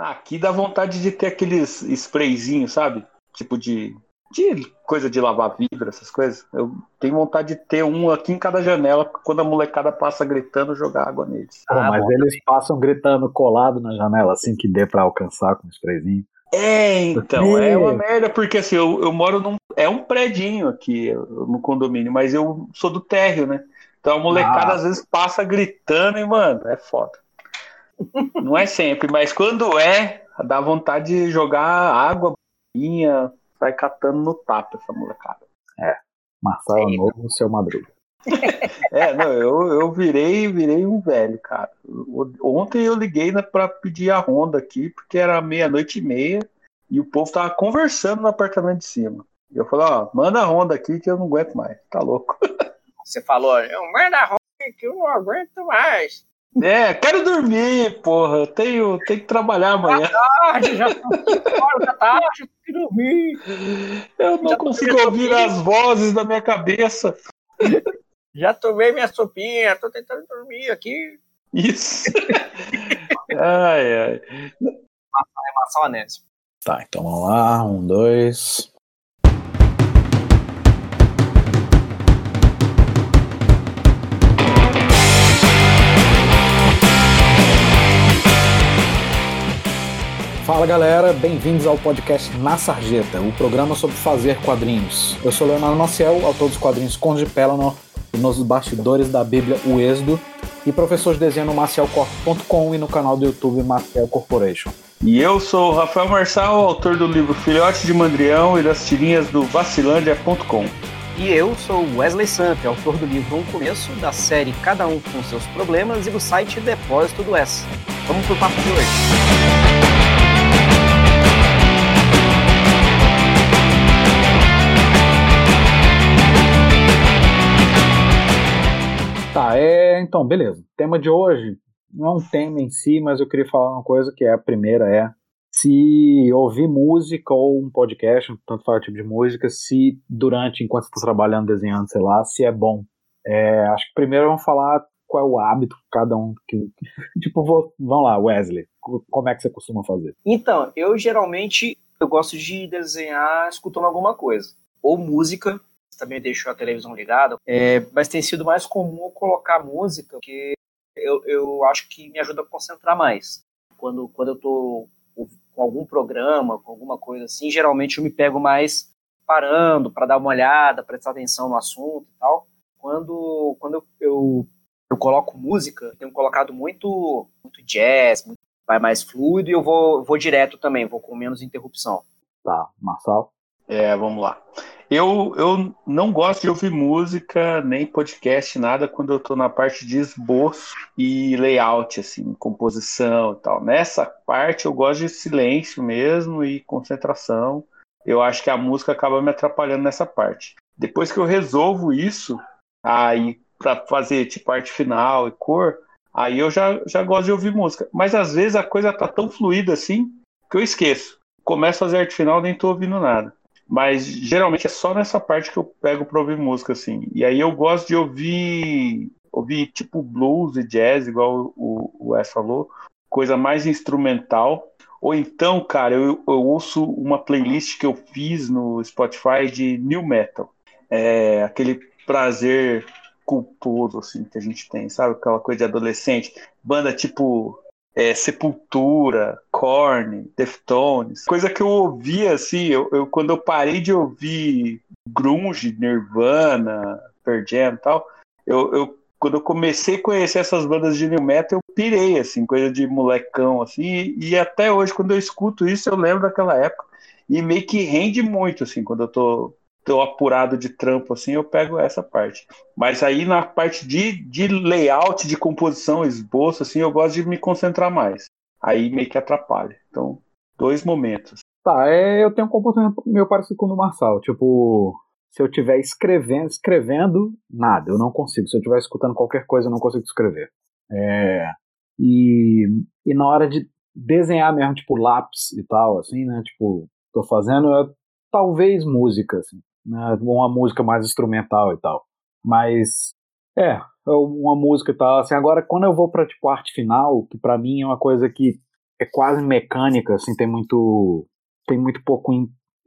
Aqui dá vontade de ter aqueles sprayzinhos, sabe? Tipo de, de coisa de lavar vidro, essas coisas. Eu tenho vontade de ter um aqui em cada janela, quando a molecada passa gritando, jogar água neles. Pô, mas bom. eles passam gritando colado na janela, assim que dê pra alcançar com o sprayzinho. É, então, é uma merda, porque assim, eu, eu moro num. É um predinho aqui no condomínio, mas eu sou do térreo, né? Então a molecada ah. às vezes passa gritando e, mano, é foda. Não é sempre, mas quando é, dá vontade de jogar água, bolinha, sai catando no tapa essa molecada. É, Marcelo é, Novo, seu Madruga. é, não, eu, eu virei, virei um velho, cara. Ontem eu liguei né, para pedir a ronda aqui, porque era meia-noite e meia, e o povo tava conversando no apartamento de cima. E eu falei, ó, manda a ronda aqui que eu não aguento mais, tá louco. Você falou, eu manda a ronda que eu não aguento mais. É, quero dormir, porra. Eu tenho, tenho que trabalhar amanhã. Tá tarde, já tá tarde, tenho que dormir. Eu não já consigo ouvir as vozes da minha cabeça. Já tomei minha sopinha, tô tentando dormir aqui. Isso. ai, ai. Maçã Anésio. Tá, então vamos lá. Um, dois. Fala galera, bem-vindos ao podcast Na Sarjeta, o programa sobre fazer quadrinhos. Eu sou Leonardo Maciel, autor dos quadrinhos Conde Pelennor e nos bastidores da Bíblia O Êxodo, e professor de desenho no macielcorp.com e no canal do YouTube Maciel Corporation. E eu sou o Rafael Marçal, autor do livro Filhote de Mandrião e das tirinhas do vacilândia.com. E eu sou Wesley Sant, autor do livro Um Começo, da série Cada Um com Seus Problemas e do site Depósito do S. Vamos pro papo de hoje. Tá, é, então, beleza. O tema de hoje não é um tema em si, mas eu queria falar uma coisa que é a primeira é se ouvir música ou um podcast, tanto faz tipo de música, se durante, enquanto você está trabalhando, desenhando, sei lá, se é bom. É, acho que primeiro vamos falar qual é o hábito que cada um. Que, tipo, vou, vamos lá, Wesley, como é que você costuma fazer? Então, eu geralmente eu gosto de desenhar escutando alguma coisa. Ou música, também deixo a televisão ligada, é, mas tem sido mais comum colocar música, porque eu, eu acho que me ajuda a concentrar mais. Quando, quando eu estou com algum programa, com alguma coisa assim, geralmente eu me pego mais parando para dar uma olhada, prestar atenção no assunto e tal. Quando, quando eu, eu, eu coloco música, tenho colocado muito, muito jazz, muito, vai mais fluido e eu vou, vou direto também, vou com menos interrupção. Tá, Marçal? É, vamos lá. Eu, eu não gosto de ouvir música, nem podcast, nada, quando eu estou na parte de esboço e layout, assim, composição e tal. Nessa parte eu gosto de silêncio mesmo e concentração. Eu acho que a música acaba me atrapalhando nessa parte. Depois que eu resolvo isso, aí para fazer tipo arte final e cor, aí eu já, já gosto de ouvir música. Mas às vezes a coisa tá tão fluida assim que eu esqueço. Começo a fazer arte final nem tô ouvindo nada. Mas geralmente é só nessa parte que eu pego pra ouvir música, assim. E aí eu gosto de ouvir, ouvir tipo blues e jazz, igual o, o Wes falou, coisa mais instrumental. Ou então, cara, eu, eu ouço uma playlist que eu fiz no Spotify de new metal. É aquele prazer culposo, assim, que a gente tem, sabe? Aquela coisa de adolescente. Banda tipo é, Sepultura, Korn, Deftones, coisa que eu ouvia assim, eu, eu, quando eu parei de ouvir grunge, Nirvana, Pearl Jam e tal, eu, eu, quando eu comecei a conhecer essas bandas de new metal, eu pirei assim, coisa de molecão assim, e, e até hoje quando eu escuto isso, eu lembro daquela época e meio que rende muito assim, quando eu tô tô apurado de trampo assim, eu pego essa parte. Mas aí na parte de, de layout, de composição, esboço, assim, eu gosto de me concentrar mais. Aí meio que atrapalha. Então, dois momentos. Tá, é, eu tenho um comportamento meio parecido com o do Marçal. Tipo, se eu estiver escrevendo, escrevendo, nada, eu não consigo. Se eu estiver escutando qualquer coisa, eu não consigo escrever. É, e, e na hora de desenhar mesmo, tipo, lápis e tal, assim, né? Tipo, tô fazendo, é, talvez música, assim né, uma música mais instrumental e tal. Mas é, é uma música e tal. Assim, agora, quando eu vou para tipo arte final, que para mim é uma coisa que é quase mecânica, assim, tem muito tem muito pouco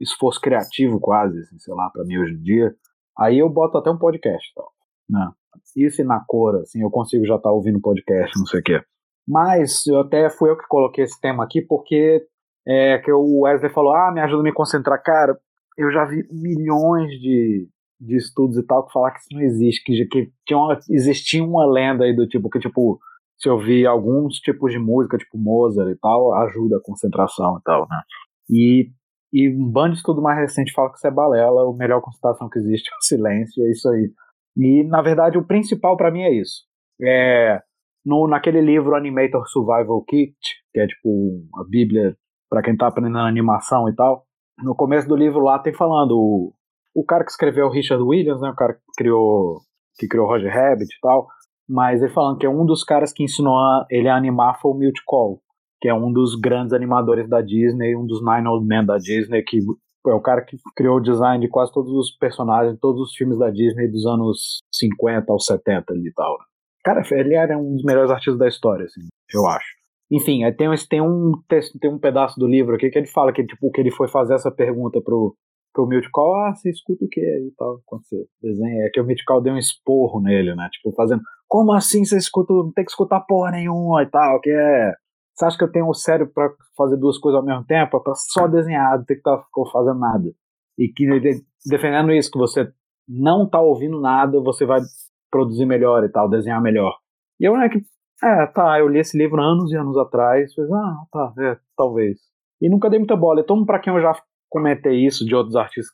esforço criativo quase, assim, sei lá, para mim hoje em dia. Aí eu boto até um podcast, tal, né? Isso e na cor, assim, eu consigo já estar tá ouvindo podcast, não sei o quê. Mas eu até fui eu que coloquei esse tema aqui porque é que o Wesley falou: "Ah, me ajuda a me concentrar, cara". Eu já vi milhões de, de estudos e tal que falar que isso não existe, que, que tinha uma, existia uma lenda aí do tipo que tipo se ouvir alguns tipos de música, tipo Mozart e tal, ajuda a concentração e tal, né? E, e um bando de estudo mais recente fala que isso é balela, a melhor concentração que existe é o silêncio, é isso aí. E, na verdade, o principal para mim é isso. É, no, naquele livro Animator Survival Kit, que é tipo a bíblia para quem tá aprendendo animação e tal, no começo do livro lá tem falando o, o cara que escreveu Richard Williams, né, o cara que criou que criou Roger Rabbit e tal, mas ele falando que é um dos caras que ensinou a, ele a animar foi o Milt Cole, que é um dos grandes animadores da Disney, um dos Nine Old Men da Disney, que é o cara que criou o design de quase todos os personagens, todos os filmes da Disney dos anos 50 aos 70 ali e tal. Cara, ele era um dos melhores artistas da história, assim, eu acho. Enfim, tem, tem, um, tem um pedaço do livro aqui que ele fala que, tipo, que ele foi fazer essa pergunta pro, pro Miltical, ah, você escuta o que e tal, quando você desenha. É que o Miltical deu um esporro nele, né? Tipo, fazendo, como assim você escuta, não tem que escutar porra nenhuma e tal, que é... Você acha que eu tenho o cérebro para fazer duas coisas ao mesmo tempo? É pra só desenhar, não tem que estar tá fazendo nada. E que defendendo isso, que você não tá ouvindo nada, você vai produzir melhor e tal, desenhar melhor. E eu, né, que, é, tá, eu li esse livro anos e anos atrás, fiz, ah, tá, é, talvez. E nunca dei muita bola. E mundo pra quem eu já comentei isso de outros artistas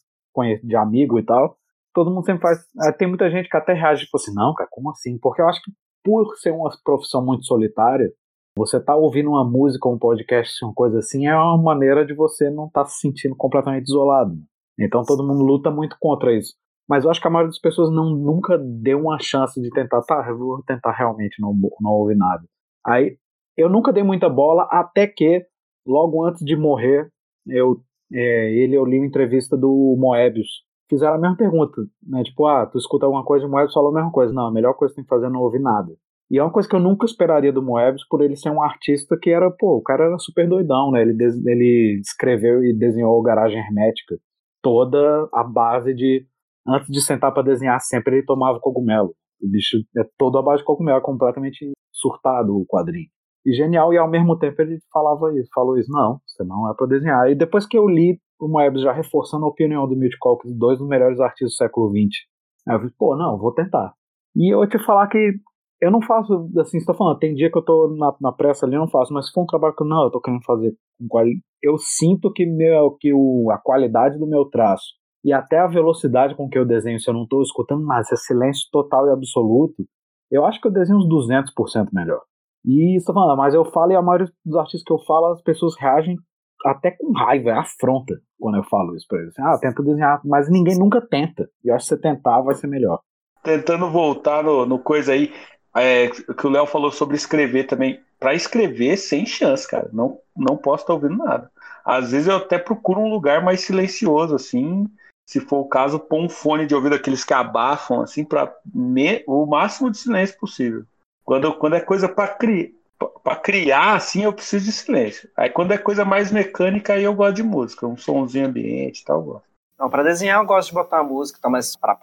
de amigo e tal, todo mundo sempre faz. É, tem muita gente que até reage tipo assim, não, cara, como assim? Porque eu acho que por ser uma profissão muito solitária, você tá ouvindo uma música, um podcast, uma coisa assim, é uma maneira de você não estar tá se sentindo completamente isolado. Então todo mundo luta muito contra isso. Mas eu acho que a maioria das pessoas não, nunca deu uma chance de tentar, tá, eu vou tentar realmente não, não ouvir nada. Aí eu nunca dei muita bola, até que, logo antes de morrer, eu, é, ele eu li uma entrevista do Moebius, fizeram a mesma pergunta, né? Tipo, ah, tu escuta alguma coisa e o Moebius falou a mesma coisa. Não, a melhor coisa que tem que fazer é não ouvir nada. E é uma coisa que eu nunca esperaria do Moebius por ele ser um artista que era, pô, o cara era super doidão, né? Ele, ele escreveu e desenhou Garagem Hermética, toda a base de, antes de sentar para desenhar, sempre ele tomava cogumelo. O bicho é todo a base de cogumelo, é completamente surtado o quadrinho. E genial, e ao mesmo tempo ele falava isso, falou isso, não, você não é para desenhar. E depois que eu li o Moebius já reforçando a opinião do Milt Calkins, dois dos melhores artistas do século XX. Eu falei, pô, não, vou tentar. E eu te falar que eu não faço, assim, você tá falando, tem dia que eu tô na, na pressa ali, eu não faço, mas se for um trabalho que não, eu tô querendo fazer com qualidade, eu sinto que, meu, que o, a qualidade do meu traço e até a velocidade com que eu desenho, se eu não tô escutando nada, se é silêncio total e absoluto, eu acho que eu desenho uns 200% melhor. E tá falando, mas eu falo e a maioria dos artistas que eu falo, as pessoas reagem até com raiva, é afronta quando eu falo isso pra eles. Ah, tenta desenhar, mas ninguém nunca tenta. E eu acho que você tentar vai ser melhor. Tentando voltar no, no coisa aí, é, que o Léo falou sobre escrever também. Para escrever, sem chance, cara. Não, não posso estar tá ouvindo nada. Às vezes eu até procuro um lugar mais silencioso, assim. Se for o caso, pôr um fone de ouvido aqueles que abafam, assim, para o máximo de silêncio possível. Quando, quando é coisa para criar para criar, assim, eu preciso de silêncio. Aí quando é coisa mais mecânica, aí eu gosto de música, um somzinho ambiente e tal, eu gosto. Não, para desenhar eu gosto de botar música, tá, mas para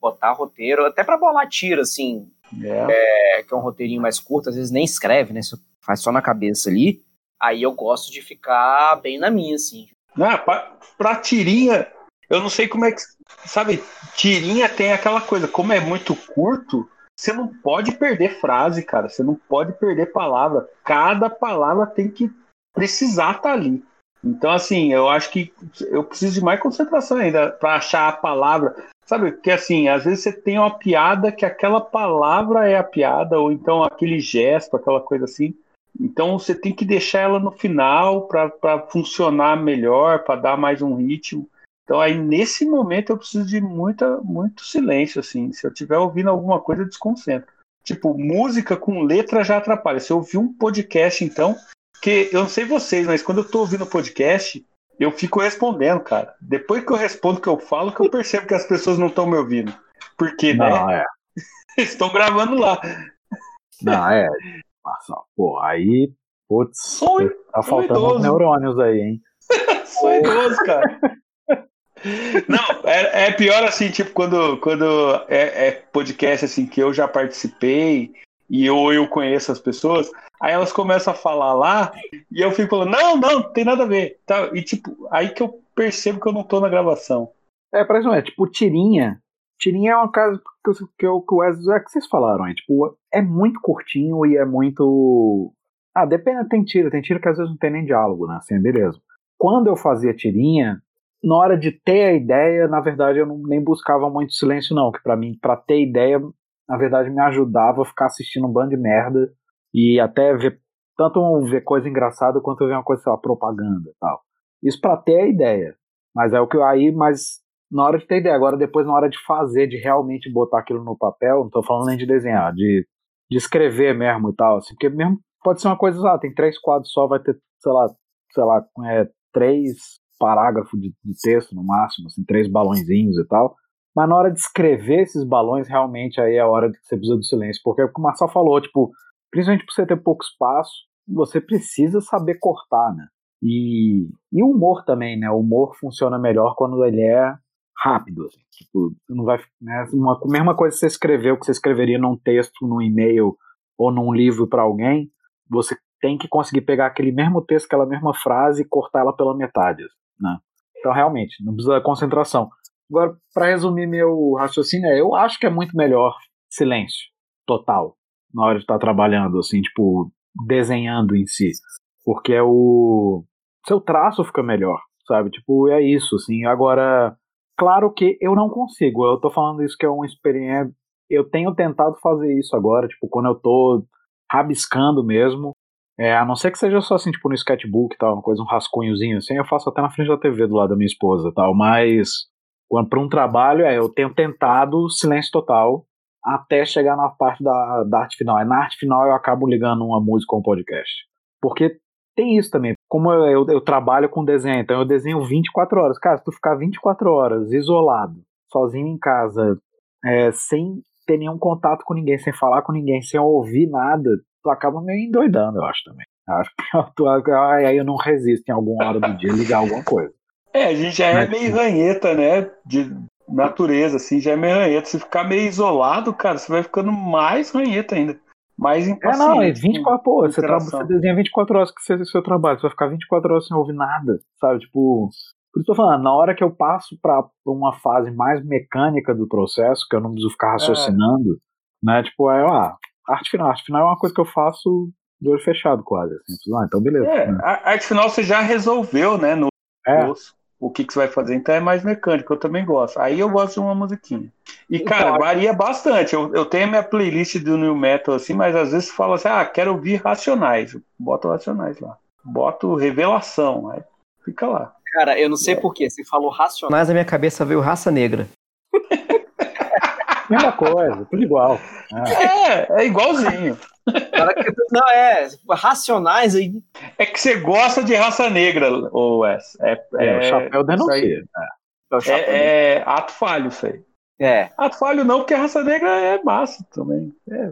botar roteiro, até para bolar tiro, assim, é. É, que é um roteirinho mais curto, às vezes nem escreve, né, faz só na cabeça ali, aí eu gosto de ficar bem na minha, assim. Ah, pra, pra tirinha, eu não sei como é que, sabe, tirinha tem aquela coisa, como é muito curto, você não pode perder frase, cara. Você não pode perder palavra. Cada palavra tem que precisar estar tá ali. Então, assim, eu acho que eu preciso de mais concentração ainda para achar a palavra. Sabe, que assim, às vezes você tem uma piada que aquela palavra é a piada, ou então aquele gesto, aquela coisa assim. Então você tem que deixar ela no final para funcionar melhor, para dar mais um ritmo. Então aí nesse momento eu preciso de muita, muito silêncio, assim. Se eu estiver ouvindo alguma coisa, eu desconcentro. Tipo, música com letra já atrapalha. Se eu ouvir um podcast, então, que eu não sei vocês, mas quando eu tô ouvindo podcast, eu fico respondendo, cara. Depois que eu respondo o que eu falo, que eu percebo que as pessoas não estão me ouvindo. Porque, né? Não, é. Estão gravando lá. Não, é. Nossa, pô, aí Putz, Sou, tá sou faltando idoso. neurônios aí, hein? sou idoso, cara. Não, é, é pior assim, tipo, quando, quando é, é podcast assim que eu já participei e eu, eu conheço as pessoas, aí elas começam a falar lá e eu fico falando, não, não, não tem nada a ver. Tá? E tipo, aí que eu percebo que eu não tô na gravação. É, parece não é, tipo, tirinha. Tirinha é uma casa que, eu- que, eu- que o é que vocês falaram aí, tipo, é muito curtinho e é muito. Ah, depende, tem tira, tem tira que às vezes não tem nem diálogo, né? Assim, beleza. Quando eu fazia tirinha, na hora de ter a ideia, na verdade eu não, nem buscava muito silêncio, não, que pra mim, pra ter ideia, na verdade me ajudava a ficar assistindo um bando de merda e até ver, tanto ver coisa engraçada quanto ver uma coisa, sei lá, propaganda e tal. Isso pra ter a ideia. Mas é o que eu aí, mas na hora de ter ideia, agora depois na hora de fazer, de realmente botar aquilo no papel, não tô falando nem de desenhar, de, de escrever mesmo e tal, assim, porque mesmo pode ser uma coisa, ah, tem três quadros só, vai ter, sei lá, sei lá, é, três parágrafos de, de texto no máximo, assim, três balõezinhos e tal. Mas na hora de escrever esses balões, realmente aí é a hora que você precisa do silêncio. Porque é o que o Marcel falou, tipo, principalmente por você ter pouco espaço, você precisa saber cortar, né? E, o humor também, né? O humor funciona melhor quando ele é rápido. Assim. Tipo, não vai, né? Uma mesma coisa que você escreveu, que você escreveria num texto, num e-mail ou num livro para alguém, você tem que conseguir pegar aquele mesmo texto, aquela mesma frase e cortar ela pela metade, né? Então, realmente, não precisa de concentração. Agora, para resumir meu raciocínio, é, eu acho que é muito melhor silêncio total na hora de estar trabalhando, assim, tipo, desenhando em si. Porque é o. Seu traço fica melhor, sabe? Tipo, é isso, assim. Agora, claro que eu não consigo. Eu tô falando isso que é uma experiência. Eu tenho tentado fazer isso agora, tipo, quando eu tô rabiscando mesmo. É, a não ser que seja só assim, tipo, no sketchbook e tal, uma coisa, um rascunhozinho assim, eu faço até na frente da TV do lado da minha esposa tal, mas quando para um trabalho, é, eu tenho tentado silêncio total até chegar na parte da, da arte final. Aí na arte final eu acabo ligando uma música ou um podcast. Porque tem isso também. Como eu, eu, eu trabalho com desenho, então eu desenho 24 horas. Cara, se tu ficar 24 horas isolado, sozinho em casa, é, sem ter nenhum contato com ninguém, sem falar com ninguém, sem ouvir nada, tu acaba meio endoidando, eu acho também. Acho que tu, aí eu não resisto em alguma hora do dia ligar alguma coisa. É, a gente já é meio ranheta, né? De natureza, assim, já é meio ranheta. Se ficar meio isolado, cara, você vai ficando mais ranheta ainda. Mais É, impaciente. não, é 24, pô, você, tra interação. você desenha 24 horas que você seu trabalho, você vai ficar 24 horas sem ouvir nada, sabe? Tipo, por isso que eu tô falando, na hora que eu passo pra uma fase mais mecânica do processo, que eu não preciso ficar raciocinando, né? Tipo, aí, ó, arte final. Arte final é uma coisa que eu faço de olho fechado quase, assim. Ah, então beleza. É, né? a arte final você já resolveu, né? No É, osso, o que, que você vai fazer, então é mais mecânico, eu também gosto. Aí eu gosto de uma musiquinha. E, cara, Então, varia bastante. Eu, eu tenho a minha playlist do New Metal, assim, mas às vezes fala assim, ah, quero ouvir Racionais. Boto Racionais lá. Boto Revelação, aí fica lá. Cara, eu não sei porquê. Você falou racional. Mas na minha cabeça veio Raça Negra. mesma coisa, tudo igual. É. É, é igualzinho. Não, é. Racionais aí. É que você gosta de raça negra, ô Wes. É, É, o chapéu denuncia. É o chapéu. é, é ato falho isso aí. É. Ato falho não, porque a raça negra é massa também. É.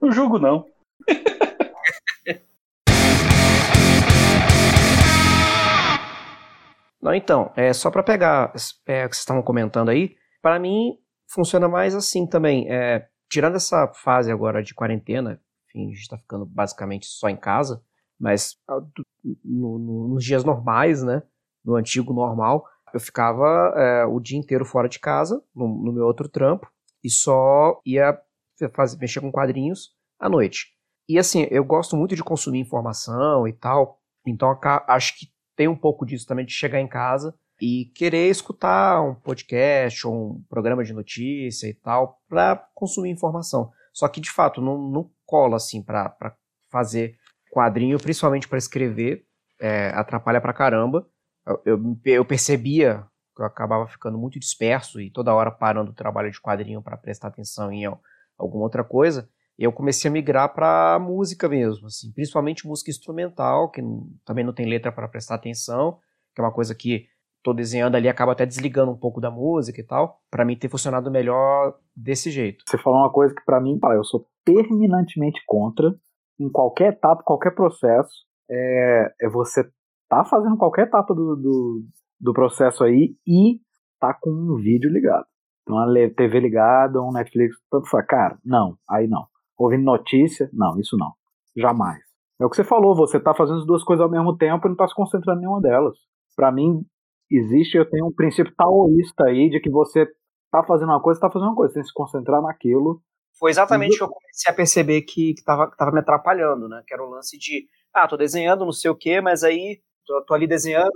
Não julgo, não. Não, então, é só para pegar é, o que vocês estavam comentando aí, para mim funciona mais assim também. É, tirando essa fase agora de quarentena, enfim, a gente tá ficando basicamente só em casa, mas ah, no- no- nos dias normais, né, no antigo normal, eu ficava é, o dia inteiro fora de casa, no, no meu outro trampo, e só ia fazer, mexer com quadrinhos à noite. E assim, eu gosto muito de consumir informação e tal, então acho que tem um pouco disso também de chegar em casa e querer escutar um podcast ou um programa de notícia e tal para consumir informação. Só que de fato não, não cola assim para fazer quadrinho, principalmente para escrever, é, atrapalha pra caramba. Eu, eu, percebia que eu acabava ficando muito disperso e toda hora parando o trabalho de quadrinho para prestar atenção em al- alguma outra coisa. E eu comecei a migrar para música mesmo, assim, principalmente música instrumental, que também não tem letra para prestar atenção, que é uma coisa que tô desenhando ali acaba até desligando um pouco da música e tal, para mim ter funcionado melhor desse jeito. Você falou uma coisa que pra mim, eu sou terminantemente contra, em qualquer etapa, qualquer processo, é, é você tá fazendo qualquer etapa do, do, do processo aí e tá com um vídeo ligado. Então, a TV ligada, um Netflix, tanto faz. Cara, não, aí não. Ouvindo notícia, não, isso não. Jamais. É o que você falou, você tá fazendo as duas coisas ao mesmo tempo e não tá se concentrando em nenhuma delas. Para mim, existe, eu tenho um princípio taoísta aí de que você tá fazendo uma coisa, tá fazendo uma coisa, você tem que se concentrar naquilo. Foi exatamente o que eu comecei a perceber que, que, tava, que tava me atrapalhando, né? Que era o lance de, ah, tô desenhando, não sei o quê, mas aí tô, tô ali desenhando,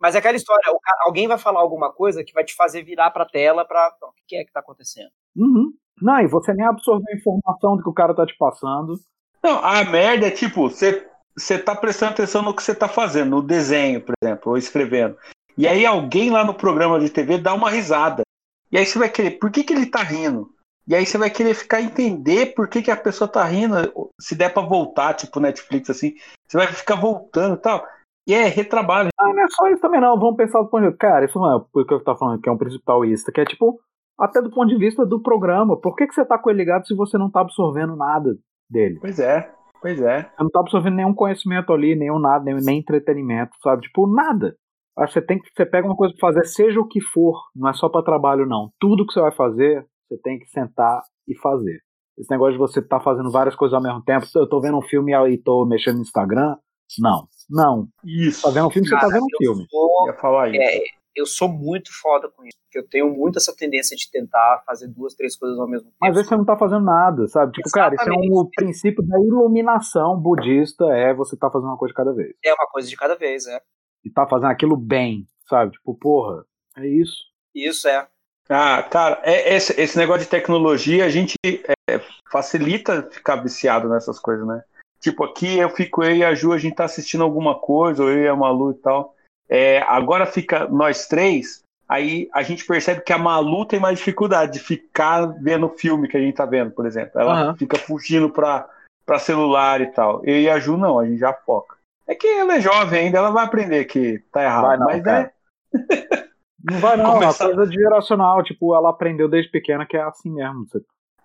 mas é aquela história, alguém vai falar alguma coisa que vai te fazer virar pra tela pra. O que é que tá acontecendo? Uhum. Não, e você nem absorveu a informação do que o cara tá te passando. Não, a merda é tipo, você, você tá prestando atenção no que você tá fazendo, no desenho, por exemplo, ou escrevendo. E aí alguém lá no programa de TV dá uma risada. E aí você vai querer, por que, que ele tá rindo? E aí você vai querer ficar entender por que, que a pessoa tá rindo, se der pra voltar, tipo Netflix, assim, você vai ficar voltando e tal. E é retrabalho. Ah, não é só isso também não, vamos pensar do ponto de vista. Cara, isso não é porque eu tô falando que é um principal isso, que é tipo, até do ponto de vista do programa. Por que, que você tá com ele ligado se você não tá absorvendo nada dele? Pois é, pois é. Você não tá absorvendo nenhum conhecimento ali, nenhum nada, nem, nem entretenimento, sabe? Tipo, nada. Acho que você tem que. Você pega uma coisa pra fazer, seja o que for, não é só para trabalho, não. Tudo que você vai fazer, você tem que sentar e fazer. Esse negócio de você estar tá fazendo várias coisas ao mesmo tempo. Eu tô vendo um filme e tô mexendo no Instagram. Não. Não. Isso. Tá vendo um filme, Cara, você tá vendo um filme. Sou, eu, falar isso. É, eu sou muito foda com isso. Porque eu tenho muito essa tendência de tentar fazer duas, três coisas ao mesmo tempo. Mas aí você não tá fazendo nada, sabe? Tipo, Exatamente. cara, isso é um princípio da iluminação budista, é você tá fazendo uma coisa de cada vez. É uma coisa de cada vez, é. E tá fazendo aquilo bem, sabe? Tipo, porra, é isso. Isso é. Ah, cara, é, esse, esse negócio de tecnologia, a gente é, facilita ficar viciado nessas coisas, né? Tipo, aqui eu fico, eu e a Ju, a gente tá assistindo alguma coisa, ou eu e a Malu e tal. É, agora fica nós três, aí a gente percebe que a Malu tem mais dificuldade de ficar vendo o filme que a gente tá vendo, por exemplo. Ela uhum. fica fugindo pra, pra celular e tal. Eu e a Ju não, a gente já foca. É que ela é jovem ainda, ela vai aprender que tá errado. Vai não, mas cara. é. Não vai não, Começar... é uma coisa de geracional. Tipo, ela aprendeu desde pequena que é assim mesmo. Você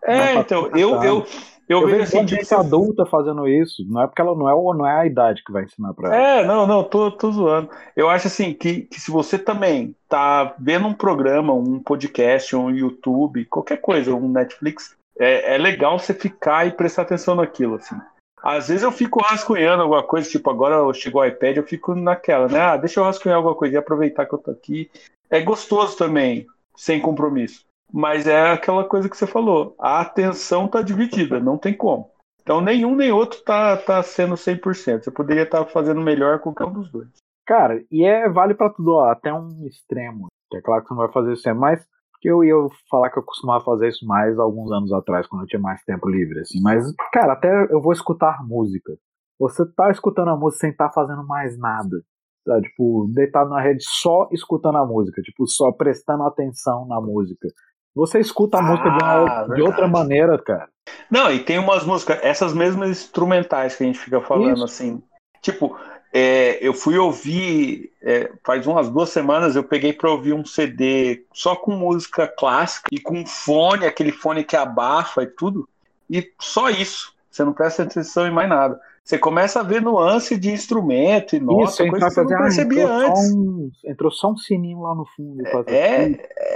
é, então, eu, eu, eu, eu vejo assim. gente adulta fazendo isso, não é porque ela não é, não é a idade que vai ensinar pra ela. É, não, não, tô, tô zoando. Eu acho assim que, que se você também tá vendo um programa, um podcast, um YouTube, qualquer coisa, um Netflix, é, é legal você ficar e prestar atenção naquilo, assim. Às vezes eu fico rascunhando alguma coisa, tipo, agora chegou o iPad, eu fico naquela, né? Ah, deixa eu rascunhar alguma coisa e aproveitar que eu tô aqui. É gostoso também, sem compromisso. Mas é aquela coisa que você falou, a atenção está dividida, não tem como. Então nenhum nem outro tá, tá sendo 100%. Você poderia estar tá fazendo melhor com qualquer um dos dois. Cara, e é vale para tudo, ó, até um extremo. É claro que você não vai fazer isso, é mais que eu ia falar que eu costumava fazer isso mais alguns anos atrás, quando eu tinha mais tempo livre, assim. Mas, cara, até eu vou escutar música. Você tá escutando a música sem estar tá fazendo mais nada. Tá? Tipo, deitado na rede só escutando a música, tipo, só prestando atenção na música. Você escuta a ah, música de, uma, de, outra maneira, cara. Não, e tem umas músicas, essas mesmas instrumentais que a gente fica falando, Isso. assim. Tipo, é, eu fui ouvir, é, faz umas duas semanas, eu peguei para ouvir um CD só com música clássica e com fone, aquele fone que abafa e tudo. E só isso. Você não presta atenção em mais nada. Você começa a ver nuance de instrumento e nota, Isso, coisa que você não percebia ah, antes. Só um, entrou só um sininho lá no fundo. É, é,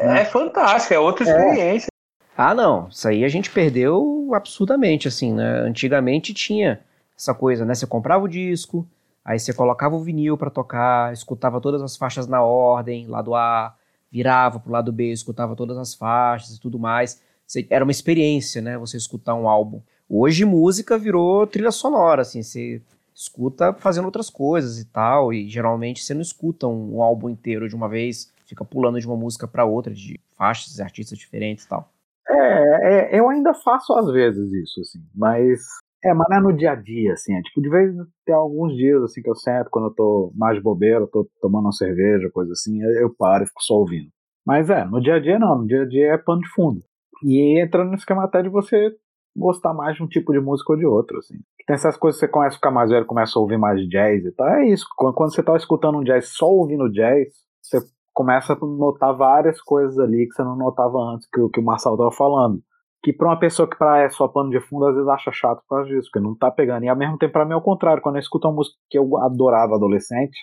né? é fantástico, é outra é. experiência. Ah, não. Isso aí a gente perdeu absurdamente, assim, né? Antigamente tinha essa coisa, né? Você comprava o disco, aí você colocava o vinil para tocar, escutava todas as faixas na ordem, lado A, virava pro lado B, escutava todas as faixas e tudo mais. Era uma experiência, né? Você escutar um álbum. Hoje música virou trilha sonora, assim, você escuta fazendo outras coisas e tal, e geralmente você não escuta um, um álbum inteiro de uma vez, fica pulando de uma música para outra, de faixas e artistas diferentes e tal. É, é, eu ainda faço às vezes isso, assim, mas é, mas não é no dia a dia, assim, é tipo, de vez tem alguns dias, assim, que eu sento, quando eu tô mais bobeiro, tô tomando uma cerveja, coisa assim, eu paro e fico só ouvindo. Mas é, no dia a dia não, no dia a dia é pano de fundo. E entra no esquema até de você gostar mais de um tipo de música ou de outro, assim. Tem essas coisas que você começa a ficar mais velho, começa a ouvir mais jazz e tal. É isso. Quando você tá escutando um jazz só ouvindo jazz, você começa a notar várias coisas ali que você não notava antes, que, que o Marçal tava falando. que pra uma pessoa que pra é só pano de fundo, às vezes acha chato por causa disso, porque não tá pegando. E ao mesmo tempo, pra mim, é o contrário. Quando eu escuto uma música que eu adorava adolescente,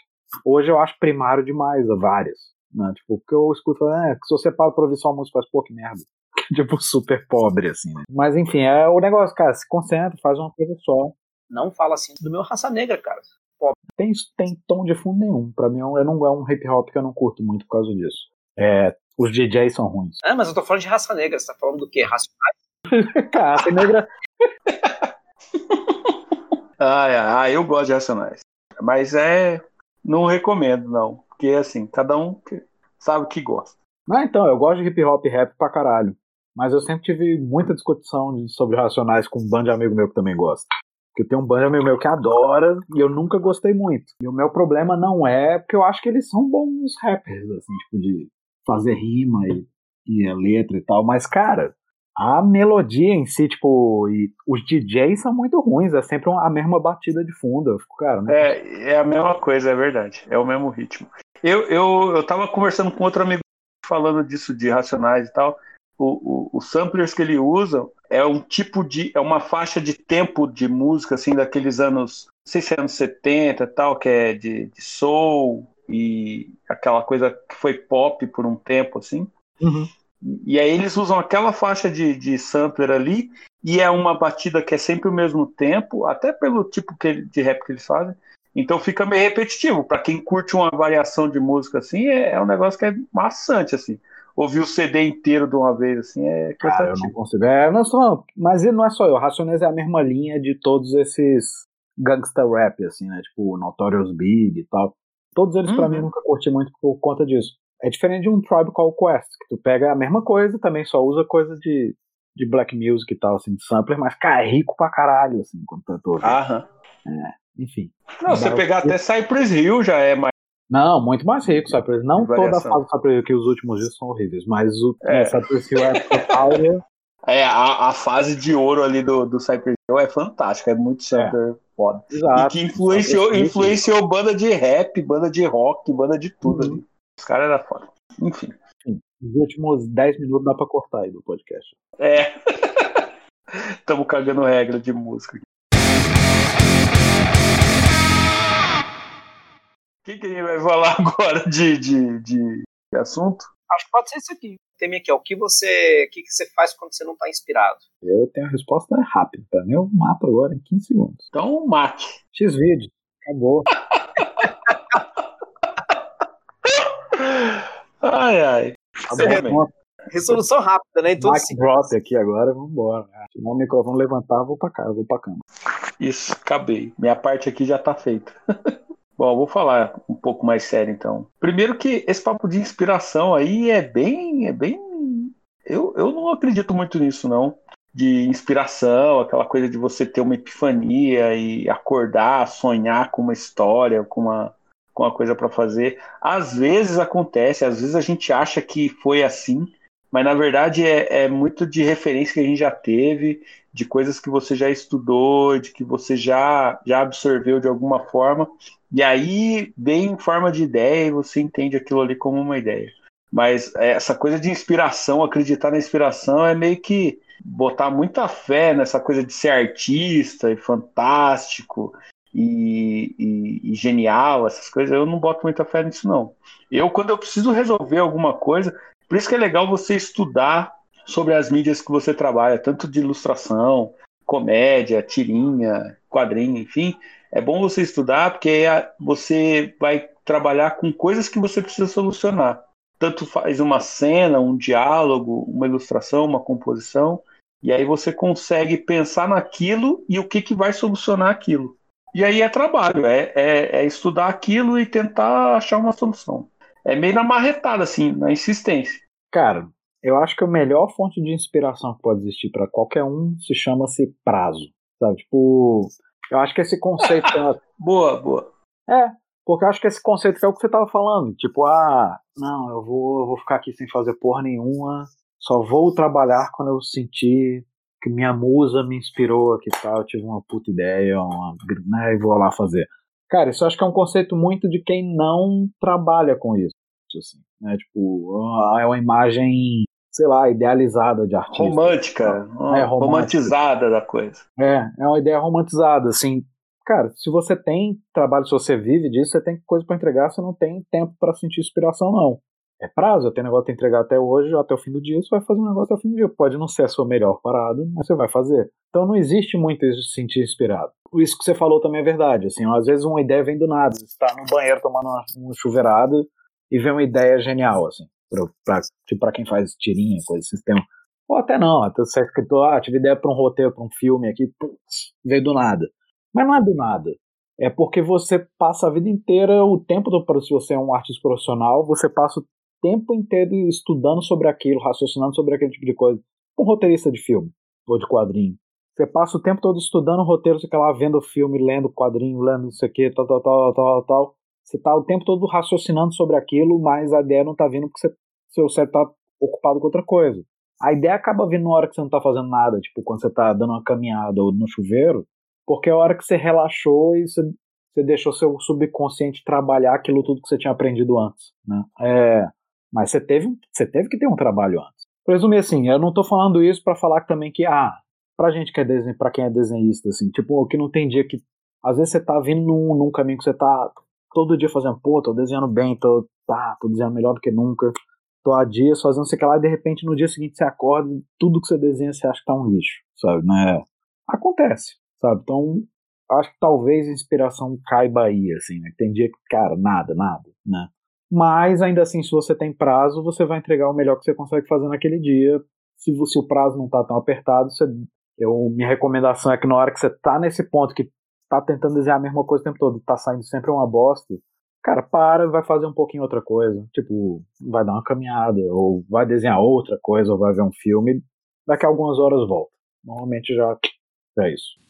hoje eu acho primário demais, várias. Né? Tipo, eu escuto, é, se você para pra ouvir só uma música, faz, pô, que merda. tipo, super pobre, assim, né? Mas enfim, é o negócio, cara, se concentra, faz uma coisa só. Não fala assim do meu raça negra, cara. Tem, tem tom de fundo nenhum. Pra mim, eu não é um hip hop que eu não curto muito por causa disso. É, os DJs são ruins. Ah, mas eu tô falando de raça negra. Você tá falando do quê? Racionais? Cara, raça negra. ah, ah, eu gosto de Racionais. Mas é. Não recomendo, não. Porque, assim, cada um sabe o que gosta. Ah, então, eu gosto de hip hop e rap pra caralho. Mas eu sempre tive muita discussão sobre Racionais com um bando de amigo meu que também gosta. Porque tem um bando amigo meu que adora e eu nunca gostei muito. E o meu problema não é porque eu acho que eles são bons rappers, assim, tipo, de fazer rima e, e a letra e tal. Mas, cara, a melodia em si, tipo, e os DJs são muito ruins, é sempre a mesma batida de fundo. Eu fico, cara. É, é a mesma coisa, é verdade. É o mesmo ritmo. Eu, eu, eu tava conversando com outro amigo falando disso de racionais e tal. O, o, os samplers que ele usa é um tipo de. é uma faixa de tempo de música, assim, daqueles anos. Não sei se é anos 70 e tal, que é de, de soul e aquela coisa que foi pop por um tempo, assim. Uhum. E aí eles usam aquela faixa de, de sampler ali, e é uma batida que é sempre o mesmo tempo, até pelo tipo que, de rap que eles fazem. Então fica meio repetitivo. Para quem curte uma variação de música assim, é, é, um negócio que é maçante, assim. Ouvir o CD inteiro de uma vez, assim, é Cara, eu não consigo. É, não sou, mas não é só eu. Racionais é a mesma linha de todos esses gangsta rap, assim, né? Tipo, Notorious Big e tal. Todos eles, uhum. para mim, nunca curti muito por conta disso. É diferente de um Tribe Called Quest, que tu pega a mesma coisa, também só usa coisa de, de black music e tal, assim, de sampler, mas, cara, é rico pra caralho, assim, quando tu ouve. Aham. É enfim. Não, você pegar até Cypress Hill já é mais. Não, muito mais rico, Cypress Não toda a fase do Cypress Hill, que os últimos dias são horríveis, mas o é. Cypress Hill é total. É, a, a fase de ouro ali do, do Cypress Hill é fantástica, é muito super é. foda. Exato. E que influenciou, influenciou banda de rap, banda de rock, banda de tudo uhum. ali. Os caras eram foda. Enfim. Os últimos 10 minutos dá pra cortar aí do podcast. É. Estamos cagando regra de música. Que, que a gente vai falar agora de, de, de, de assunto? Acho que pode ser isso aqui. Tem aqui, ó. O que você, o que, que você faz quando você não está inspirado? Eu tenho a resposta rápida. Pra mim, eu mato agora em 15 segundos. Então, mate. X-Vídeo. Acabou. ai, ai. Resolução rápida, né? Então, Mike drop aqui agora, vambora. Se não o microfone levantar, eu vou pra cá, eu vou pra cama. Isso, acabei. Minha parte aqui já tá feita. Bom, vou falar um pouco mais sério então. Primeiro que esse papo de inspiração aí é bem. É bem. Eu, eu não acredito muito nisso, não. De inspiração, aquela coisa de você ter uma epifania e acordar, sonhar com uma história, com uma, com uma coisa para fazer. Às vezes acontece, às vezes a gente acha que foi assim, mas na verdade é, é muito de referência que a gente já teve, de coisas que você já estudou, de que você já, já absorveu de alguma forma, e aí vem em forma de ideia e você entende aquilo ali como uma ideia. Mas essa coisa de inspiração, acreditar na inspiração, é meio que botar muita fé nessa coisa de ser artista e fantástico e, e, e, genial, essas coisas. Eu não boto muita fé nisso, não. Eu, quando eu preciso resolver alguma coisa, por isso que é legal você estudar sobre as mídias que você trabalha, tanto de ilustração, comédia, tirinha, quadrinho, enfim, é bom você estudar porque você vai trabalhar com coisas que você precisa solucionar. Tanto faz uma cena, um diálogo, uma ilustração, uma composição, e aí você consegue pensar naquilo e o que, que vai solucionar aquilo. E aí é trabalho, é, é, é estudar aquilo e tentar achar uma solução. É meio na marretada, assim, na insistência. Cara, eu acho que a melhor fonte de inspiração que pode existir para qualquer um se chama-se prazo. Sabe? Tipo, eu acho que esse conceito. boa, boa. É, porque eu acho que esse conceito é o que você tava falando. Tipo, ah, não, eu vou, eu vou ficar aqui sem fazer porra nenhuma. Só vou trabalhar quando eu sentir que minha musa me inspirou aqui e tal. Eu tive uma puta ideia, uma, né, e vou lá fazer. Cara, isso eu acho que é um conceito muito de quem não trabalha com isso. Assim, né? Tipo, é uma imagem sei lá, idealizada de artista. Romântica, É, romântica. romantizada da coisa. É, é uma ideia romantizada, assim. Cara, se você tem trabalho, se você vive disso, você tem coisa para entregar, você não tem tempo para sentir inspiração, não. É prazo, eu tenho negócio pra entregar até hoje, até o fim do dia, você vai fazer um negócio até o fim do dia. Pode não ser a sua melhor parada, mas você vai fazer. Então não existe muito isso de se sentir inspirado. Isso que você falou também é verdade, assim, às vezes uma ideia vem do nada. Você está no banheiro tomando uma, uma chuveirada e vem uma ideia genial, assim, pra, pra, tipo pra quem faz tirinha, coisa assim, tem um- Ou até não, até você é escritor, ah, tive ideia pra um roteiro, pra um filme aqui, putz, veio do nada. Mas não é do nada. É porque você passa a vida inteira, o tempo do, se você é um artista profissional, você passa o tempo inteiro estudando sobre aquilo, raciocinando sobre aquele tipo de coisa. Um roteirista de filme ou de quadrinho. Você passa o tempo todo estudando roteiro, você fica lá vendo o filme, lendo quadrinho, lendo não sei o que, tal, tal, tal, tal, tal. Você tá o tempo todo raciocinando sobre aquilo, mas a ideia não tá vindo porque você, seu cérebro tá ocupado com outra coisa. A ideia acaba vindo na hora que você não tá fazendo nada, tipo quando você tá dando uma caminhada ou no chuveiro, porque é a hora que você relaxou e você, você deixou seu subconsciente trabalhar aquilo tudo que você tinha aprendido antes, né? É, mas você teve, você teve que ter um trabalho antes. Por resumir assim, eu não tô falando isso para falar também que, ah, pra gente que é desenho, pra quem é desenhista, assim, tipo, que não tem dia que. Às vezes você tá vindo num, num caminho que você tá todo dia fazendo, pô, tô desenhando bem, tô, tá, tô desenhando melhor do que nunca, tô há dias fazendo sei lá, e de repente no dia seguinte você acorda e tudo que você desenha você acha que tá um lixo, sabe, né? Acontece, sabe? Então, acho que talvez a inspiração caiba aí, assim, né? Tem dia que, cara, nada, nada, né? Mas ainda assim, se você tem prazo, você vai entregar o melhor que você consegue fazer naquele dia. Se, se o prazo não tá tão apertado, você, eu, minha recomendação é que na hora que você tá nesse ponto que tá tentando desenhar a mesma coisa o tempo todo, tá saindo sempre uma bosta, cara, para, vai fazer um pouquinho outra coisa. Tipo, vai dar uma caminhada, ou vai desenhar outra coisa, ou vai ver um filme. Daqui a algumas horas volta. Normalmente já é isso.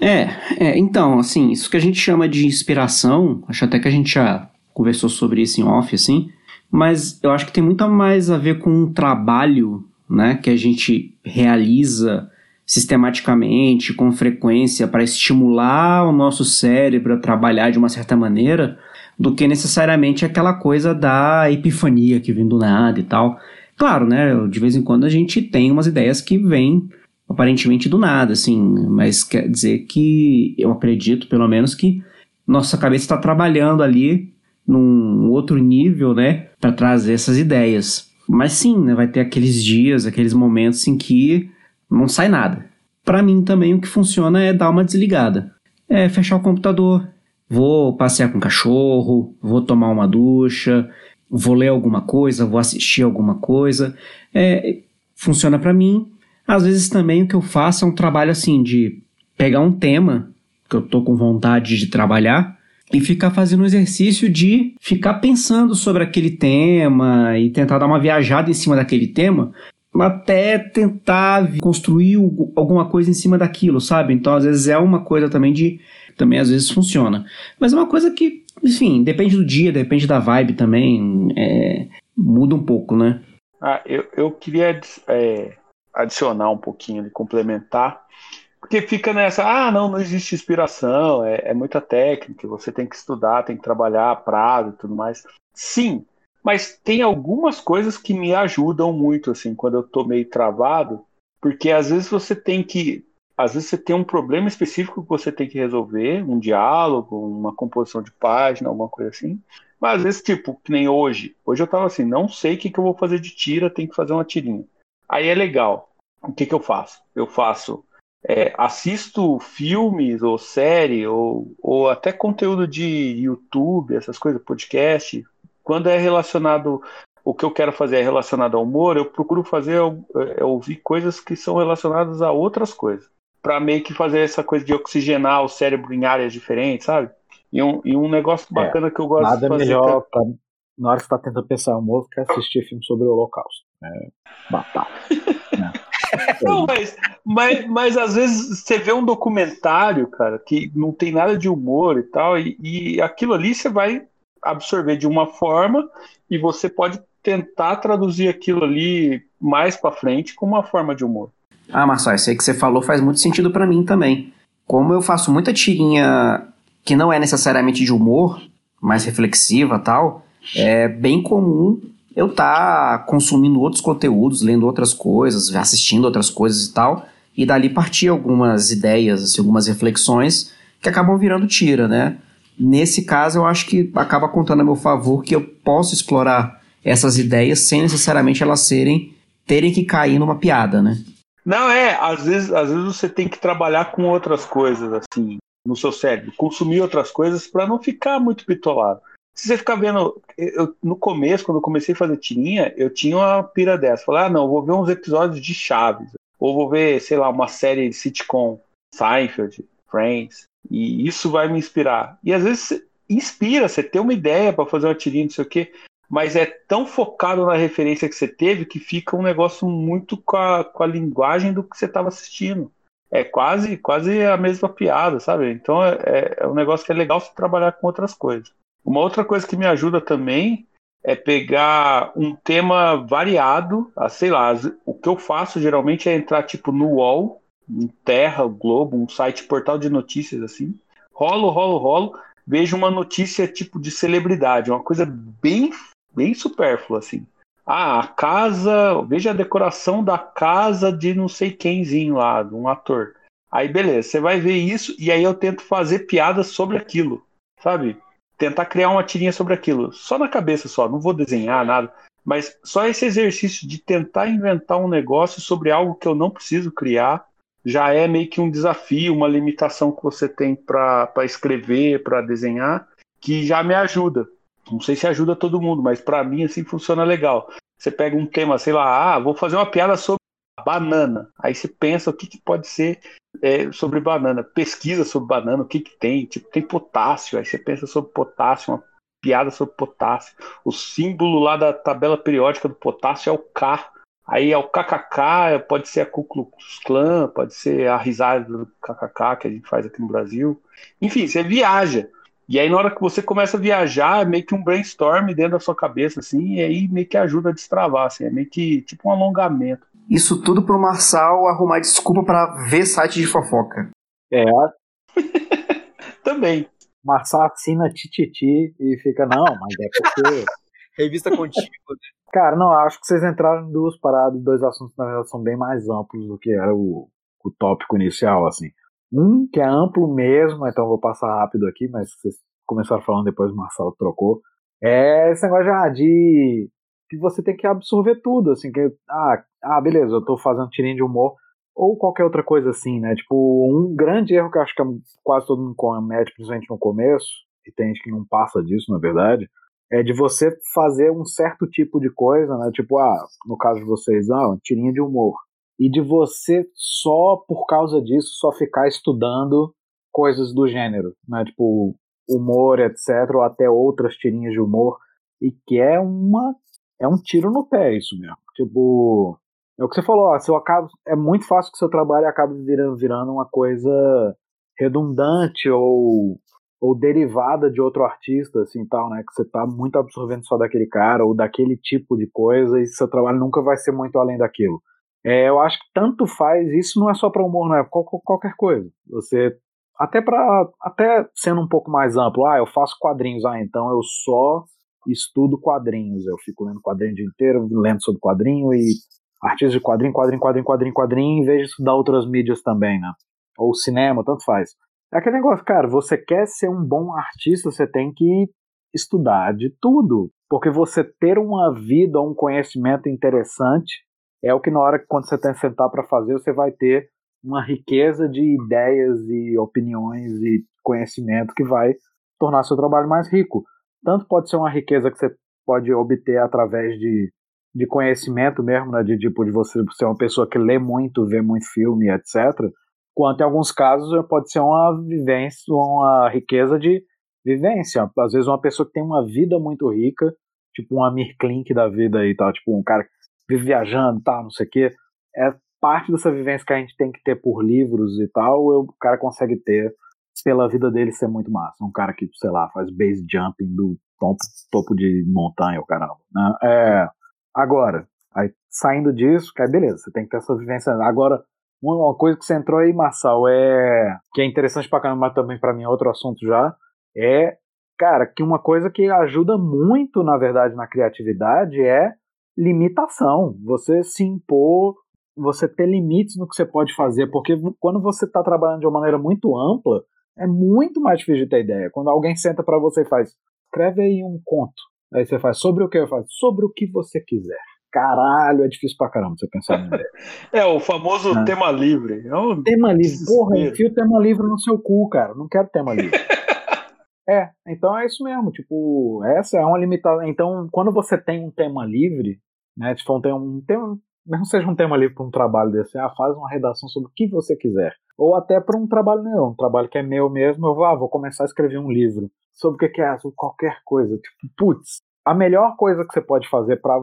É, é, então, assim, isso que a gente chama de inspiração, acho até que a gente já conversou sobre isso em off, assim, mas eu acho que tem muito mais a ver com um trabalho, né, que a gente realiza sistematicamente, com frequência, para estimular o nosso cérebro a trabalhar de uma certa maneira, do que necessariamente aquela coisa da epifania que vem do nada e tal. Claro, né, de vez em quando a gente tem umas ideias que vêm aparentemente do nada, assim, mas quer dizer que eu acredito, pelo menos, que nossa cabeça está trabalhando ali num outro nível, né, para trazer essas ideias. Mas sim, né, vai ter aqueles dias, aqueles momentos em que não sai nada. Para mim também o que funciona é dar uma desligada. É fechar o computador, vou passear com o cachorro, vou tomar uma ducha, vou ler alguma coisa, vou assistir alguma coisa. É, funciona para mim. Às vezes também o que eu faço é um trabalho assim de pegar um tema que eu tô com vontade de trabalhar e ficar fazendo um exercício de ficar pensando sobre aquele tema e tentar dar uma viajada em cima daquele tema até tentar construir alguma coisa em cima daquilo, sabe? Então, às vezes é uma coisa também de também às vezes funciona. Mas é uma coisa que, enfim, depende do dia, depende da vibe também, é, muda um pouco, né? Ah, eu, eu queria é, adicionar um pouquinho, complementar, porque fica nessa, ah, não, não existe inspiração, é, é muita técnica, você tem que estudar, tem que trabalhar, prazo e tudo mais. Sim, mas tem algumas coisas que me ajudam muito, assim, quando eu tô meio travado, porque às vezes você tem que. Às vezes você tem um problema específico que você tem que resolver, um diálogo, uma composição de página, alguma coisa assim. Mas às vezes, tipo, que nem hoje. Hoje eu tava assim, não sei o que, que eu vou fazer de tira, tem que fazer uma tirinha. Aí é legal. O que, que eu faço? Eu faço. É, assisto filmes ou série ou, ou até conteúdo de YouTube, essas coisas, podcast, quando é relacionado o que eu quero fazer é relacionado ao humor, eu procuro fazer é, ouvir coisas que são relacionadas a outras coisas, para meio que fazer essa coisa de oxigenar o cérebro em áreas diferentes, sabe? E um, e um negócio bacana é, que eu gosto nada de fazer. melhor pra, na hora que você tá tentando pensar humor que assistir filme sobre o Holocausto. É, batata. né? Não, mas, mas, mas às vezes você vê um documentário, cara, que não tem nada de humor e tal, e, e aquilo ali você vai absorver de uma forma e você pode tentar traduzir aquilo ali mais para frente com uma forma de humor. Ah, Marcelo, isso aí que você falou faz muito sentido para mim também. Como eu faço muita tirinha que não é necessariamente de humor, mais reflexiva tal, é bem comum eu estar tá consumindo outros conteúdos, lendo outras coisas, assistindo outras coisas e tal, e dali partir algumas ideias, assim, algumas reflexões que acabam virando tira, né? Nesse caso, eu acho que acaba contando a meu favor que eu posso explorar essas ideias sem necessariamente elas serem terem que cair numa piada, né? Não, é, às vezes, às vezes você tem que trabalhar com outras coisas, assim, no seu cérebro, consumir outras coisas para não ficar muito bitolado. Se você ficar vendo, eu, no começo, quando eu comecei a fazer tirinha, eu tinha uma pira dessa. Falei, ah, não, vou ver uns episódios de Chaves, ou vou ver, sei lá, uma série de sitcom, Seinfeld, Friends, e isso vai me inspirar. E às vezes inspira, você tem uma ideia para fazer uma tirinha, não sei o quê, mas é tão focado na referência que você teve que fica um negócio muito com a, com a linguagem do que você estava assistindo. É quase, quase a mesma piada, sabe? Então é, é, é um negócio que é legal se trabalhar com outras coisas. Uma outra coisa que me ajuda também é pegar um tema variado, ah, sei lá, o que eu faço geralmente é entrar tipo no UOL, Terra, Globo, um site portal de notícias assim, rolo, rolo, rolo, vejo uma notícia tipo de celebridade, uma coisa bem bem supérfluo, assim. Ah, a casa, veja a decoração da casa de não sei quemzinho lá, de um ator. Aí beleza, você vai ver isso e aí eu tento fazer piadas sobre aquilo, sabe? Tentar criar uma tirinha sobre aquilo, só na cabeça só, não vou desenhar nada, mas só esse exercício de tentar inventar um negócio sobre algo que eu não preciso criar já é meio que um desafio, uma limitação que você tem para escrever, para desenhar, que já me ajuda. Não sei se ajuda todo mundo, mas para mim assim funciona legal. Você pega um tema, sei lá, ah, vou fazer uma piada sobre banana. Aí você pensa o que, que pode ser é, sobre banana, pesquisa sobre banana, o que, que tem, tipo, tem potássio, aí você pensa sobre potássio, uma piada sobre potássio. O símbolo lá da tabela periódica do potássio é o K. Aí é o KKK, pode ser a Ku Klux Klan, pode ser a risada do KKK que a gente faz aqui no Brasil. Enfim, você viaja. E aí, na hora que você começa a viajar, é meio que um brainstorm dentro da sua cabeça, assim, e aí meio que ajuda a destravar, assim, é meio que tipo um alongamento. Isso tudo pro Marçal arrumar desculpa para ver site de fofoca. É. Também. Marçal assina Tititi e fica, não, mas é porque. Revista contigo, né? Cara, não, acho que vocês entraram em duas paradas, dois assuntos, na verdade, são bem mais amplos do que era o, o tópico inicial, assim. Um que é amplo mesmo, então vou passar rápido aqui, mas vocês começaram falando depois o Marcelo trocou. É esse negócio de, ah, de que você tem que absorver tudo, assim, que ah, ah, beleza, eu tô fazendo tirinho de humor ou qualquer outra coisa assim, né? Tipo, um grande erro que eu acho que quase todo mundo comete, principalmente no começo, e tem gente que não passa disso, na verdade, é de você fazer um certo tipo de coisa, né? Tipo, ah, no caso de vocês, ah, tirinha de humor e de você só por causa disso só ficar estudando coisas do gênero, né? Tipo humor, etc, ou até outras tirinhas de humor e que é uma é um tiro no pé isso mesmo. Tipo, é o que você falou, ó, seu acabo, é muito fácil que seu trabalho acabe virando, virando uma coisa redundante ou ou derivada de outro artista, assim, tal, né? Que você tá muito absorvendo só daquele cara ou daquele tipo de coisa e seu trabalho nunca vai ser muito além daquilo. É, eu acho que tanto faz, isso não é só para humor, não é qual, qualquer coisa. Você até para até sendo um pouco mais amplo, ah, eu faço quadrinhos, ah, então eu só estudo quadrinhos, eu fico lendo quadrinho o dia inteiro, lendo sobre quadrinho e artistas de quadrinho, quadrinho, quadrinho, quadrinho, quadrinho, em vez de estudar outras mídias também, né? Ou cinema, tanto faz. É aquele negócio, cara, você quer ser um bom artista, você tem que estudar de tudo, porque você ter uma vida, um conhecimento interessante é o que na hora que quando você tem que sentar para fazer, você vai ter uma riqueza de ideias e opiniões e conhecimento que vai tornar seu trabalho mais rico. Tanto pode ser uma riqueza que você pode obter através de, de conhecimento mesmo, né, de tipo de você ser uma pessoa que lê muito, vê muito filme, etc. Quanto em alguns casos pode ser uma vivência, uma riqueza de vivência. Às vezes uma pessoa que tem uma vida muito rica, tipo um Amir Klink da vida e tal, tipo um cara vive viajando, tal, não sei o quê. É parte dessa vivência que a gente tem que ter por livros e tal, o cara consegue ter pela vida dele ser muito massa. Um cara que, sei lá, faz base jumping do topo, topo de montanha, o caramba. Né? É, agora, aí saindo disso, que aí beleza, você tem que ter essa vivência. Agora, uma coisa que você entrou aí, Marçal, é que é interessante pra caramba, também para mim é outro assunto já, é cara, que uma coisa que ajuda muito, na verdade, na criatividade é limitação. Você se impor, você ter limites no que você pode fazer, porque quando você está trabalhando de uma maneira muito ampla, é muito mais difícil de ter ideia. Quando alguém senta para você e faz, escreve aí um conto. Aí você faz, sobre o que eu faço? Sobre o que você quiser. Caralho, é difícil pra caramba você pensar nisso. é, o famoso é. tema livre. É um tema livre. Porra, enfia o tema livre no seu cu, cara. Não quero tema livre. é, então é isso mesmo. Tipo, essa é uma limitação. Então, quando você tem um tema livre, né? Tipo, tem um tema, mesmo seja um tema livre para um trabalho desse, ah, faz uma redação sobre o que você quiser. Ou até para um trabalho meu, um trabalho que é meu mesmo, eu vou, ah, vou começar a escrever um livro sobre o que é, sobre qualquer coisa. Tipo, putz, a melhor coisa que você pode fazer para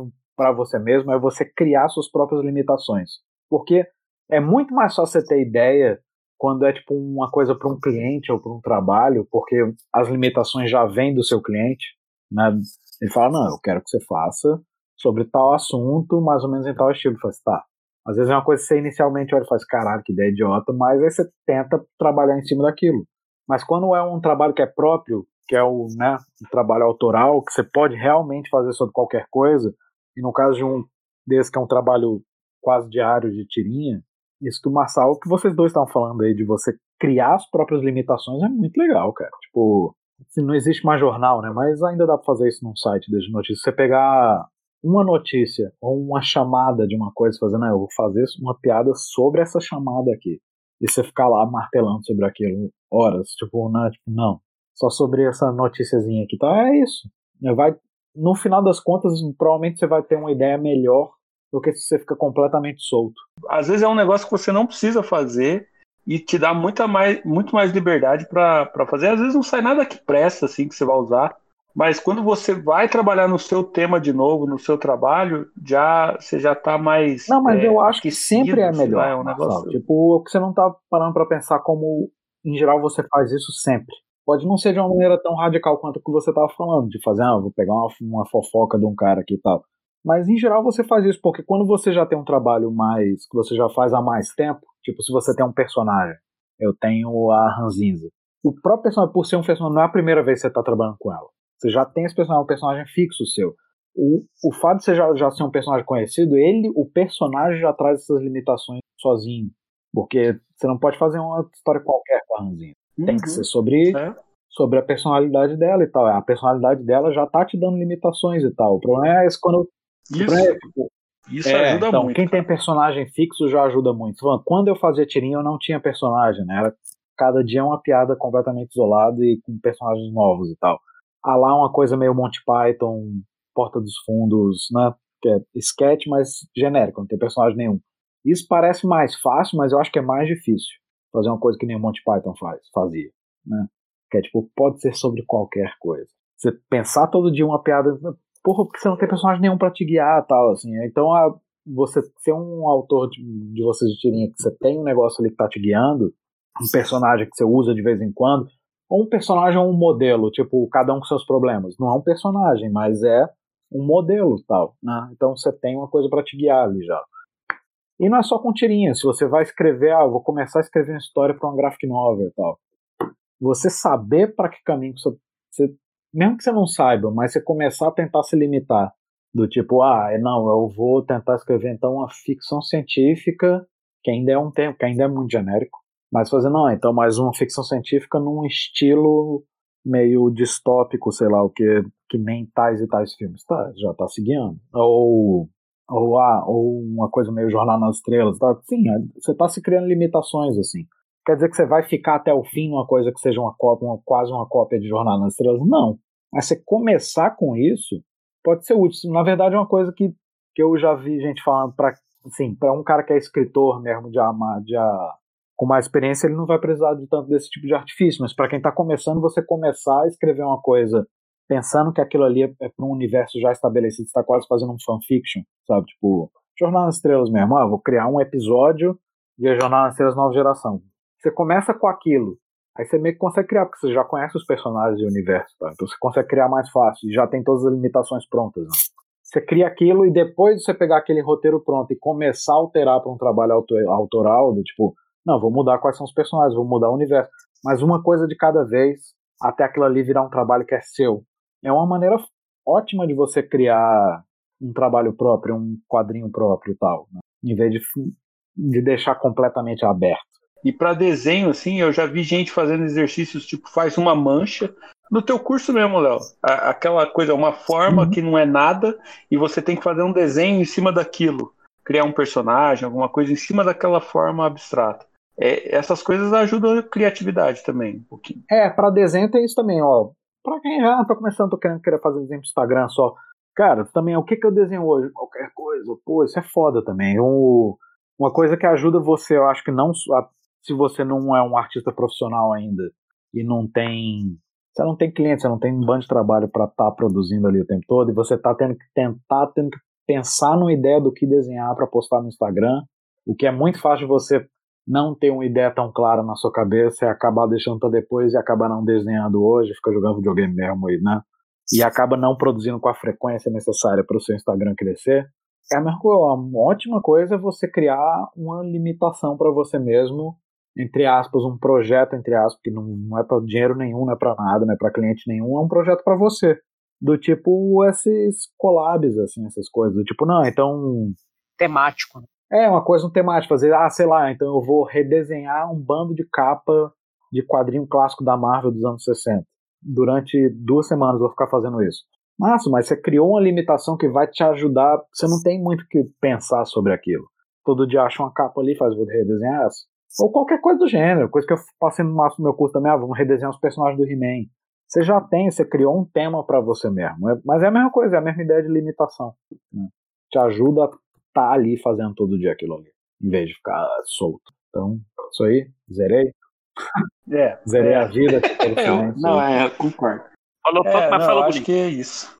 você mesmo é você criar suas próprias limitações. Porque é muito mais fácil você ter ideia quando é tipo uma coisa para um cliente ou para um trabalho, porque as limitações já vêm do seu cliente, né? Ele fala, não, eu quero que você faça sobre tal assunto, mais ou menos em tal estilo. Faz, tá. Às vezes é uma coisa que você inicialmente olha e faz, caralho, que ideia idiota, mas aí você tenta trabalhar em cima daquilo. Mas quando é um trabalho que é próprio, que é o, né, um trabalho autoral, que você pode realmente fazer sobre qualquer coisa, e no caso de um desse que é um trabalho quase diário de tirinha, isso que o Marçal, que vocês dois estavam falando aí, de você criar as próprias limitações, é muito legal, cara. Tipo, assim, não existe mais jornal, né? Mas ainda dá pra fazer isso num site de notícias. Você pegar uma notícia ou uma chamada de uma coisa, fazendo, ah, eu vou fazer uma piada sobre essa chamada aqui. E você ficar lá martelando sobre aquilo horas, tipo, não, tipo, não. Só sobre essa noticiazinha aqui, tá? É isso. Vai, no final das contas, provavelmente você vai ter uma ideia melhor do que se você fica completamente solto. Às vezes é um negócio que você não precisa fazer e te dá muita mais, muito mais liberdade para fazer. Às vezes não sai nada que presta, assim, que você vai usar. Mas quando você vai trabalhar no seu tema de novo, no seu trabalho, já você já está mais. Não, mas é, eu acho que sempre é melhor. Lá, é um negócio... Tipo, você não está parando para pensar como, em geral, você faz isso sempre. Pode não ser de uma maneira tão radical quanto o que você estava falando, de fazer, ah, vou pegar uma, uma fofoca de um cara aqui e tal. Mas em geral você faz isso porque quando você já tem um trabalho mais que você já faz há mais tempo, tipo se você tem um personagem, eu tenho a Ranzinza. O próprio personagem, por ser um personagem, não é a primeira vez que você está trabalhando com ela. Você já tem esse personagem, um personagem fixo seu. O, o fato de você já, já ser um personagem conhecido, ele, o personagem já traz essas limitações sozinho. Porque você não pode fazer uma história qualquer com a Ranzinha. Uhum. Tem que uhum. ser sobre, é. sobre a personalidade dela e tal. A personalidade dela já tá te dando limitações e tal. O problema é esse quando. Isso, é, tipo, isso é, ajuda então, muito. Quem tem personagem fixo já ajuda muito. Quando eu fazia tirinha, eu não tinha personagem, né? Era, cada dia é uma piada completamente isolada e com personagens novos e tal a lá uma coisa meio Monty Python, Porta dos Fundos, né? Que é sketch, mas genérico, não tem personagem nenhum. Isso parece mais fácil, mas eu acho que é mais difícil fazer uma coisa que nem o Monty Python faz, fazia, né? Que é tipo, pode ser sobre qualquer coisa. Você pensar todo dia uma piada, porra, porque você não tem personagem nenhum para te guiar tal, assim. Então, a, você ser um autor de, de vocês de tirinha que você tem um negócio ali que tá te guiando, um personagem que você usa de vez em quando, ou um personagem ou um modelo, tipo, cada um com seus problemas. Não é um personagem, mas é um modelo tal, né? Então você tem uma coisa para te guiar ali já. E não é só com tirinha, se você vai escrever, ah, vou começar a escrever uma história para um graphic novel tal. Você saber para que caminho você, você, mesmo que você não saiba, mas você começar a tentar se limitar do tipo, ah, é, não, eu vou tentar escrever então uma ficção científica que ainda é um tempo, que ainda é muito genérico, mas fazer, não, então mais uma ficção científica num estilo meio distópico, sei lá o que, que nem tais e tais filmes. Tá, já tá seguindo. Ou, ou, ah, ou uma coisa meio Jornal nas Estrelas. Tá? Sim, é, você tá se criando limitações, assim. Quer dizer que você vai ficar até o fim numa coisa que seja uma cópia, uma, quase uma cópia de Jornal nas Estrelas? Não. Mas você começar com isso pode ser útil. Na verdade, é uma coisa que, que eu já vi gente falando para assim, para um cara que é escritor mesmo de, de, com mais experiência, ele não vai precisar de tanto desse tipo de artifício, mas para quem está começando, você começar a escrever uma coisa pensando que aquilo ali é, é para um universo já estabelecido, está quase fazendo um fanfiction, sabe? Tipo, Jornal nas Estrelas mesmo, ah, vou criar um episódio de Jornal nas Estrelas Nova Geração. Você começa com aquilo, aí você meio que consegue criar, porque você já conhece os personagens do universo, tá? Então você consegue criar mais fácil, e já tem todas as limitações prontas, né? Você cria aquilo e depois de você pegar aquele roteiro pronto e começar a alterar para um trabalho autoral, do tipo, não, vou mudar quais são os personagens, vou mudar o universo. Mas uma coisa de cada vez, até aquilo ali virar um trabalho que é seu. É uma maneira ótima de você criar um trabalho próprio, um quadrinho próprio e tal, né? em vez de, de deixar completamente aberto. E para desenho, assim, eu já vi gente fazendo exercícios tipo faz uma mancha. No teu curso mesmo, Léo, aquela coisa, uma forma uhum. que não é nada e você tem que fazer um desenho em cima daquilo, criar um personagem, alguma coisa em cima daquela forma abstrata. É, essas coisas ajudam a criatividade também, um pouquinho. É, para desenho tem isso também, ó. Pra quem já tá começando, tô querendo querer fazer desenho pro Instagram só. Cara, também, o que que eu desenho hoje? Qualquer coisa. Pô, isso é foda também. Um, uma coisa que ajuda você, eu acho que não. Se você não é um artista profissional ainda e não tem. Você não tem cliente, você não tem um bando de trabalho para estar tá produzindo ali o tempo todo e você tá tendo que tentar, tendo que pensar numa ideia do que desenhar para postar no Instagram, o que é muito fácil de você não ter uma ideia tão clara na sua cabeça e acabar deixando para depois e acabar não desenhando hoje, fica jogando videogame mesmo aí, né? E acaba não produzindo com a frequência necessária para o seu Instagram crescer. É a mesma coisa, uma ótima coisa é você criar uma limitação para você mesmo, entre aspas, um projeto, entre aspas, que não, não é para dinheiro nenhum, não é para nada, não é para cliente nenhum, é um projeto para você. Do tipo esses collabs, assim, essas coisas. Do tipo, não, então. Temático. Né? É, uma coisa um temático, fazer, ah, sei lá, então eu vou redesenhar um bando de capa de quadrinho clássico da Marvel dos anos 60. Durante duas semanas eu vou ficar fazendo isso. Massa, mas você criou uma limitação que vai te ajudar, você não tem muito que pensar sobre aquilo. Todo dia acha uma capa ali, faz, vou redesenhar essa. Ou qualquer coisa do gênero, coisa que eu passei no máximo meu curso também, ah, vamos redesenhar os personagens do He-Man. Você já tem, você criou um tema para você mesmo. É, mas é a mesma coisa, é a mesma ideia de limitação. Né? Te ajuda a tá ali fazendo todo dia aquilo ali, em vez de ficar solto. Então, isso aí, zerei. É, zerei é. a vida. é, não, é, concordo. Falou é, mas não, falou acho bonito. que é isso.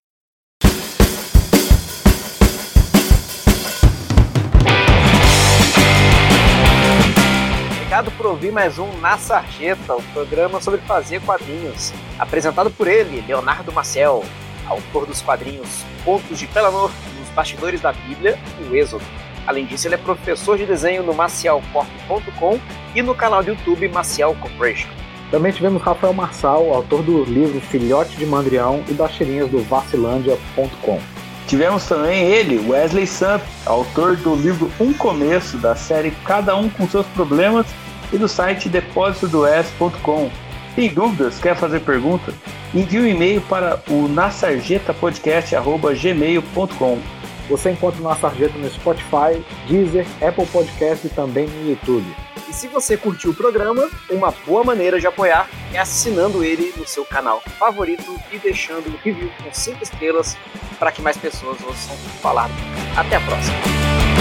Obrigado por ouvir mais um Na Sarjeta, o um programa sobre fazer quadrinhos. Apresentado por ele, Leonardo Maciel, autor dos quadrinhos Pontos de Pelanor, Bastidores da Bíblia o Êxodo. Além disso, ele é professor de desenho no macialcorp.com e no canal do YouTube Maciel Corporation. Também tivemos Rafael Marçal, autor do livro Filhote de Mandrião e das tirinhas do vacilândia.com. Tivemos também ele, Wesley Samp, autor do livro Um Começo, da série Cada Um com Seus Problemas e do site depósitodoes.com. Tem dúvidas? Quer fazer pergunta? Envie um e-mail para o nasarjetapodcast.gmail.com você encontra o nosso no Spotify, Deezer, Apple Podcast e também no YouTube. E se você curtiu o programa, uma boa maneira de apoiar é assinando ele no seu canal favorito e deixando um review com 5 estrelas para que mais pessoas ouçam falar. Até a próxima!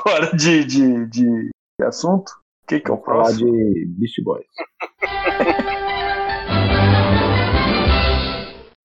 Agora de, de, de assunto? O que, que é o próximo? Falar de Beast Boys.